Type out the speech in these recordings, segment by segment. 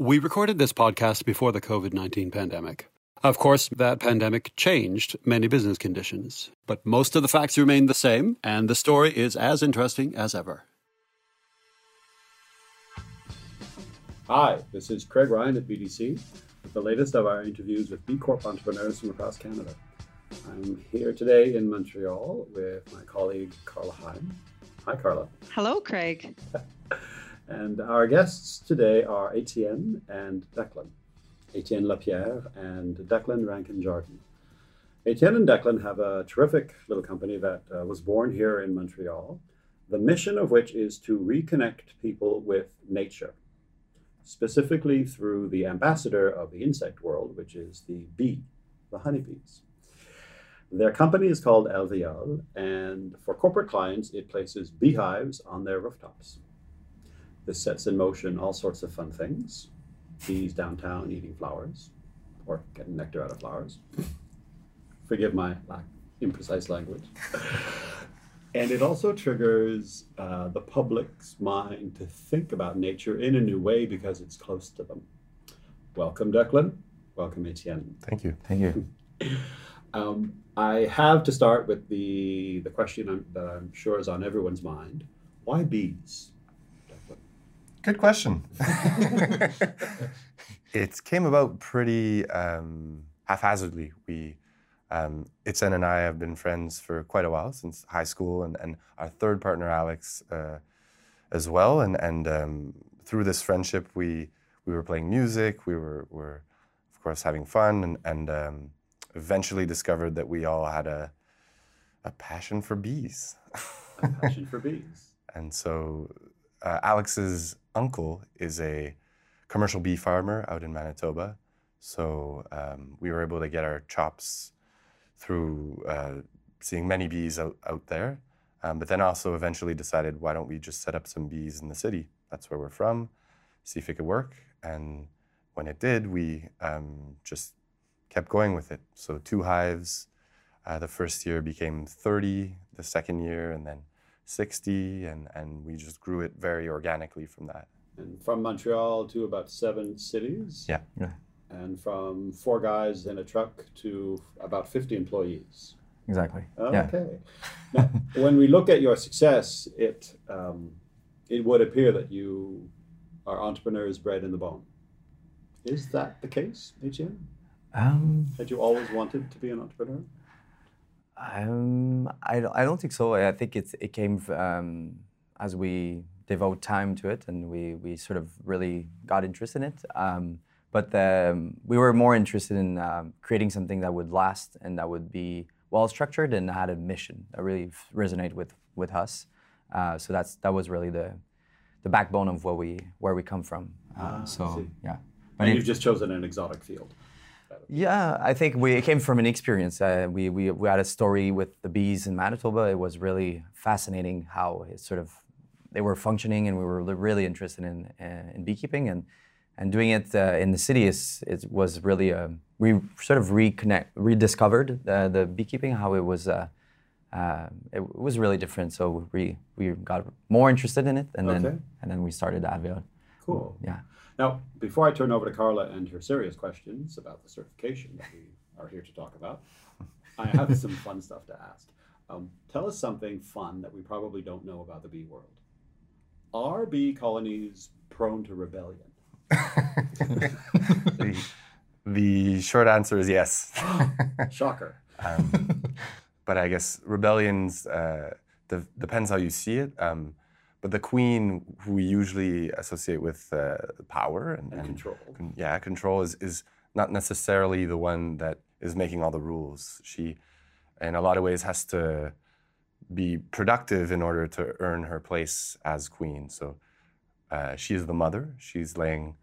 We recorded this podcast before the COVID 19 pandemic. Of course, that pandemic changed many business conditions, but most of the facts remain the same, and the story is as interesting as ever. Hi, this is Craig Ryan at BDC with the latest of our interviews with B Corp entrepreneurs from across Canada. I'm here today in Montreal with my colleague Carla Heim. Hi, Carla. Hello, Craig. And our guests today are Etienne and Declan. Etienne Lapierre and Declan Rankin Jordan. Etienne and Declan have a terrific little company that uh, was born here in Montreal, the mission of which is to reconnect people with nature, specifically through the ambassador of the insect world, which is the bee, the honeybees. Their company is called Alveole, and for corporate clients, it places beehives on their rooftops. This sets in motion all sorts of fun things. Bees downtown eating flowers or getting nectar out of flowers. Forgive my lack, imprecise language. and it also triggers uh, the public's mind to think about nature in a new way because it's close to them. Welcome, Declan. Welcome, Etienne. Thank you. Thank you. um, I have to start with the the question I'm, that I'm sure is on everyone's mind: Why bees? Good question. it came about pretty um, haphazardly. We, um, Etienne and I have been friends for quite a while since high school, and, and our third partner Alex uh, as well. And and um, through this friendship, we we were playing music. We were were of course having fun, and and um, eventually discovered that we all had a a passion for bees. a passion for bees. and so uh, Alex's uncle is a commercial bee farmer out in Manitoba. So um, we were able to get our chops through uh, seeing many bees out, out there. Um, but then also eventually decided, why don't we just set up some bees in the city? That's where we're from, see if it could work. And when it did, we um, just kept going with it. So two hives. Uh, the first year became 30, the second year, and then 60, and, and we just grew it very organically from that. And from Montreal to about seven cities? Yeah. yeah. And from four guys in a truck to about 50 employees? Exactly. Okay. Yeah. now, when we look at your success, it, um, it would appear that you are entrepreneurs bred in the bone. Is that the case, Etienne? Um, Had you always wanted to be an entrepreneur? Um, I, I don't think so. I think it's, it came um, as we devote time to it and we, we sort of really got interested in it. Um, but um, we were more interested in um, creating something that would last and that would be well structured and had a mission that really resonated with, with us. Uh, so that's that was really the the backbone of what we where we come from. Uh, ah, so yeah. But and you've just chosen an exotic field. Yeah, I think we it came from an experience. Uh, we, we we had a story with the bees in Manitoba. It was really fascinating how it sort of they were functioning, and we were really interested in uh, in beekeeping and and doing it uh, in the city is it was really a, um, we sort of reconnect rediscovered the, the beekeeping how it was. Uh, uh, it, was really different, so we we got more interested in it, and okay. then and then we started Alveole. Cool. Yeah. Now, before I turn over to Carla and her serious questions about the certification that we are here to talk about, I have some fun stuff to ask. Um, tell us something fun that we probably don't know about the bee world. Are bee colonies prone to rebellion? the, the, short answer is yes. Shocker. Um, but I guess rebellions uh, de- depends how you see it. Um, but the queen, who we usually associate with uh, power and, and, and control, con- yeah, control is, is not necessarily the one that is making all the rules. She, in a lot of ways, has to be productive in order to earn her place as queen. So uh, she is the mother. She's laying.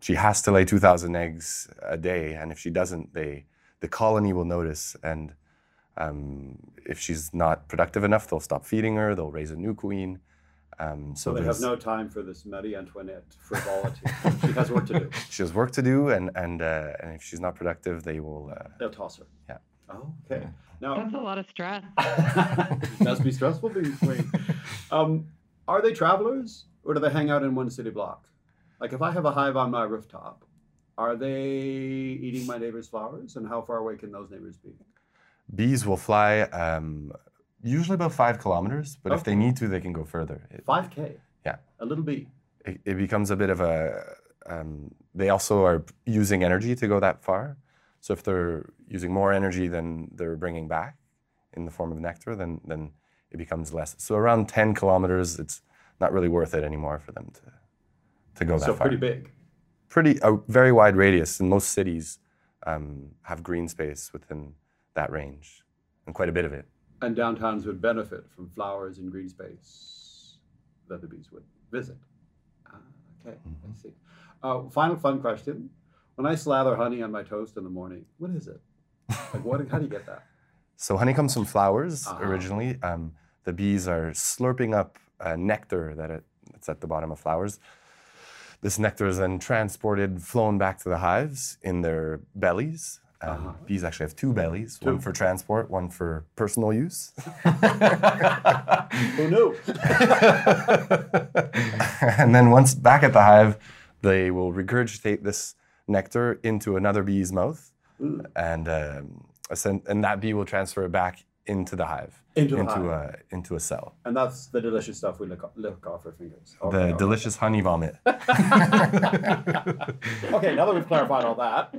She has to lay two thousand eggs a day, and if she doesn't, they the colony will notice and. Um, if she's not productive enough, they'll stop feeding her. They'll raise a new queen. Um, so, they have no time for this Marie Antoinette frivolity. she has work to do. She has work to do, and and uh, and if she's not productive, they will. Uh, They'll toss her. Yeah. Oh, okay. Yeah. Now that's a lot of stress. it must be stressful being queen. Um, are they travelers, or do they hang out in one city block? Like if I have a hive on my rooftop, are they eating my neighbor's flowers? And how far away can those neighbors be? Bees will fly um, usually about five kilometers, but if they need to, they can go further. 5K. Yeah. A little bee. it, it becomes a bit of a. Um, they also are using energy to go that far. So if they're using more energy than they're bringing back in the form of nectar, then then it becomes less. So around 10 kilometers, it's not really worth it anymore for them to to go that So far. So pretty big. pretty a very wide radius, and most cities um, have green space within that range, and quite a bit of it. And downtowns would benefit from flowers and green space that the bees would visit. Ah, okay, I see. Uh, final fun question. When I slather honey on my toast in the morning, what is it? Like what, how do you get that? So honey comes from flowers Ah. originally. Um, the bees are slurping up uh, nectar that it, that's at the bottom of flowers. This nectar is then transported, flown back to the hives in their bellies. Um, Uh-huh. Bees actually have two bellies, one for transport, one for personal use. Who knew? and then once back at the hive, they will regurgitate this nectar into another bee's mouth, Mm. and um, and that bee will transfer it back into the hive, Into the into hive. a into a cell. And that's the delicious stuff we look lick off our fingers. Okay, the all right. delicious honey vomit. okay, now that we've clarified all that,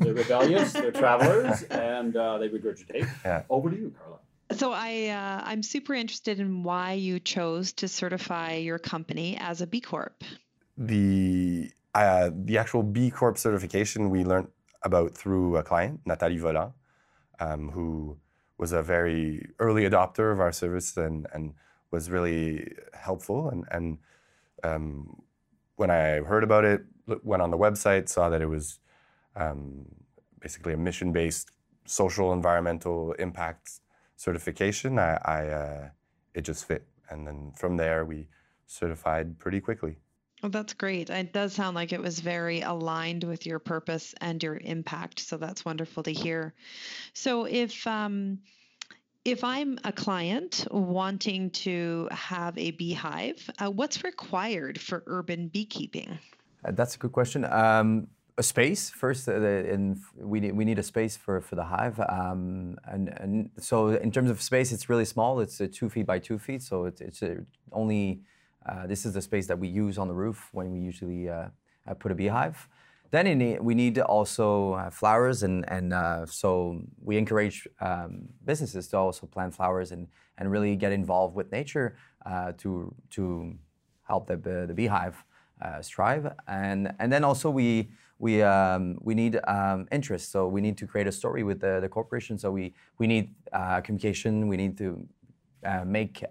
they're rebellious, they're travelers, and uh, they regurgitate. Yeah. Over to you, Carla. So I uh, I'm super interested in why you chose to certify your company as a B Corp. the uh, the actual B Corp certification we learned about through a client, Nathalie Volant, um, who was a very early adopter of our service and, and was really helpful. And, and um, when I heard about it, went on the website, saw that it was um, basically a mission based social environmental impact certification. I, I uh, it just fit, and then from there we certified pretty quickly. Well, that's great. It does sound like it was very aligned with your purpose and your impact. So that's wonderful to hear. So if um, if I'm a client wanting to have a beehive, uh, what's required for urban beekeeping? Uh, That's a good question. Um, a space first, uh, we need we need a space for for the hive, um, and and so in terms of space, it's really small. It's uh, two feet by two feet, so it's it's uh, only uh, this is the space that we use on the roof when we usually uh, uh, put a beehive. Then we need also uh, flowers, and and uh, so we encourage um, businesses to also plant flowers and and really get involved with nature to to help the the, beehive strive. And and then also we we um, we need um, interest. So we need to create a story with the, the corporation. So we we need communication. We need to make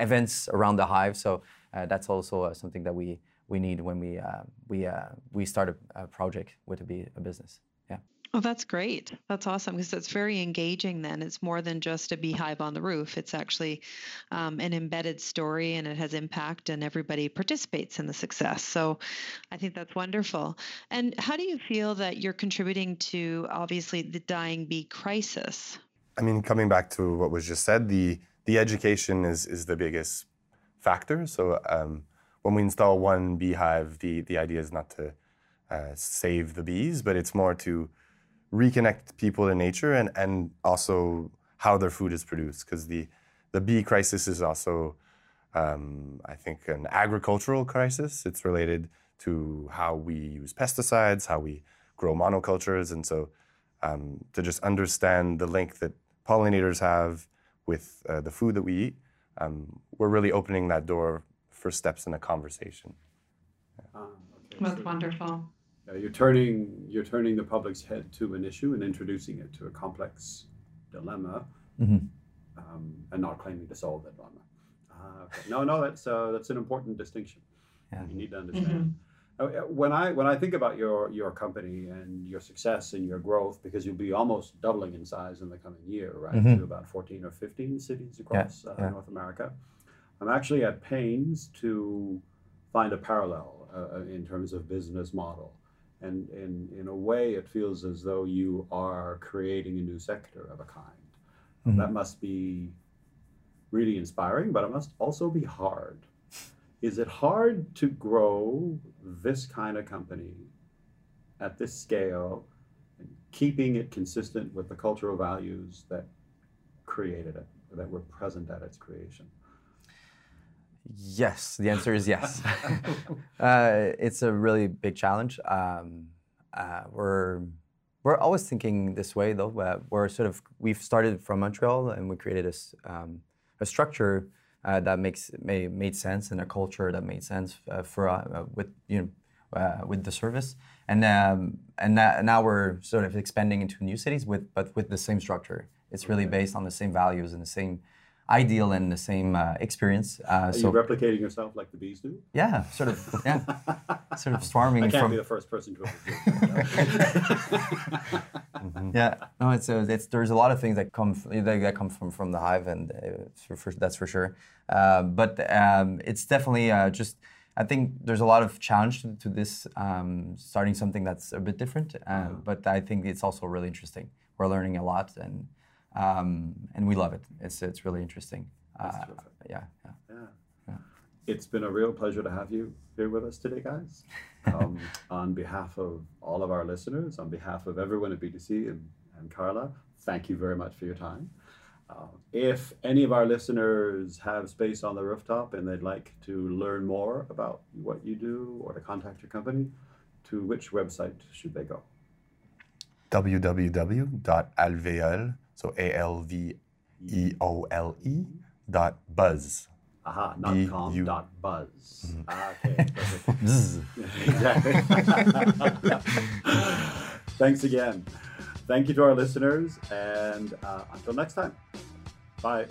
events around the hive. So that's also uh, something that we we need when we uh, we uh, we start a, a project with a, be- a business. Yeah. Oh, that's great. That's awesome because it's very engaging. Then it's more than just a beehive on the roof. It's actually um, an embedded story, and it has impact, and everybody participates in the success. So, I think that's wonderful. And how do you feel that you're contributing to obviously the dying bee crisis? I mean, coming back to what was just said, the the education is is the biggest factor. So um, when we install one beehive, the the idea is not to uh, save the bees, but it's more to reconnect people to nature and and also how their food is produced. Because the the bee crisis is also, um, I think, an agricultural crisis. It's related to how we use pesticides, how we grow monocultures, and so um, to just understand the link that pollinators have with uh, the food that we eat, um, we're really opening that door for steps in a conversation. Ah, okay. That's So, wonderful. uh, you're turning you're turning the public's head to an issue and introducing it to a complex dilemma, Mhm. um, and not claiming to solve that dilemma. Okay. No, no, that's uh, that's an important distinction. Yeah. You need to understand. Uh, uh, When I when I think about your your company and your success and your growth, because you'll be almost doubling in size in the coming year, right, Mhm. to about fourteen or fifteen cities across uh, yeah. North America, I'm actually at pains to find a parallel uh, uh, in terms of business model, and in in a way, it feels as though you are creating a new sector of a kind. Mhm. That must be really inspiring, but it must also be hard. Is it hard to grow this kind of company at this scale and keeping it consistent with the cultural values that created it, that were present at its creation? Yes, the answer is yes. uh, it's a really big challenge. Um, uh, we're we're always thinking this way, though. Uh, we're sort of we've started from Montreal and we created a, um, a structure uh, that makes may, made sense and a culture that made sense uh, for uh, with you know with the service. And um, and now we're sort of expanding into new cities with but with the same structure. It's really based on the same values and the same ideal and the same uh, experience. Uh, Are so, you replicating yourself like the bees do? Yeah, sort of. Yeah, sort of swarming. I can't from... be the first person to. mm-hmm. Yeah, no, it's, uh, it's there's a lot of things that come from, that come from from the hive, and uh, for, for, that's for sure. Uh, but um, it's definitely uh, just. I think there's a lot of challenge to, to this um, starting something that's a bit different, uh, but I think it's also really interesting. We're learning a lot and um, and we love it. It's it's really interesting. Uh, yeah, yeah, yeah, yeah. It's been a real pleasure to have you here with us today, guys. Um, on behalf of all of our listeners, on behalf of everyone at BDC and, and Carla, thank you very much for your time. Uh, if any of our listeners have space on the rooftop and they'd like to learn more about what you do or to contact your company, to which website should they go? www.alveole.com so A L V E O L E dot buzz. Aha, not B- com, U- dot buzz. Mm-hmm. Ah, okay, exactly. Thanks again. Thank you to our listeners, and uh, until next time, bye.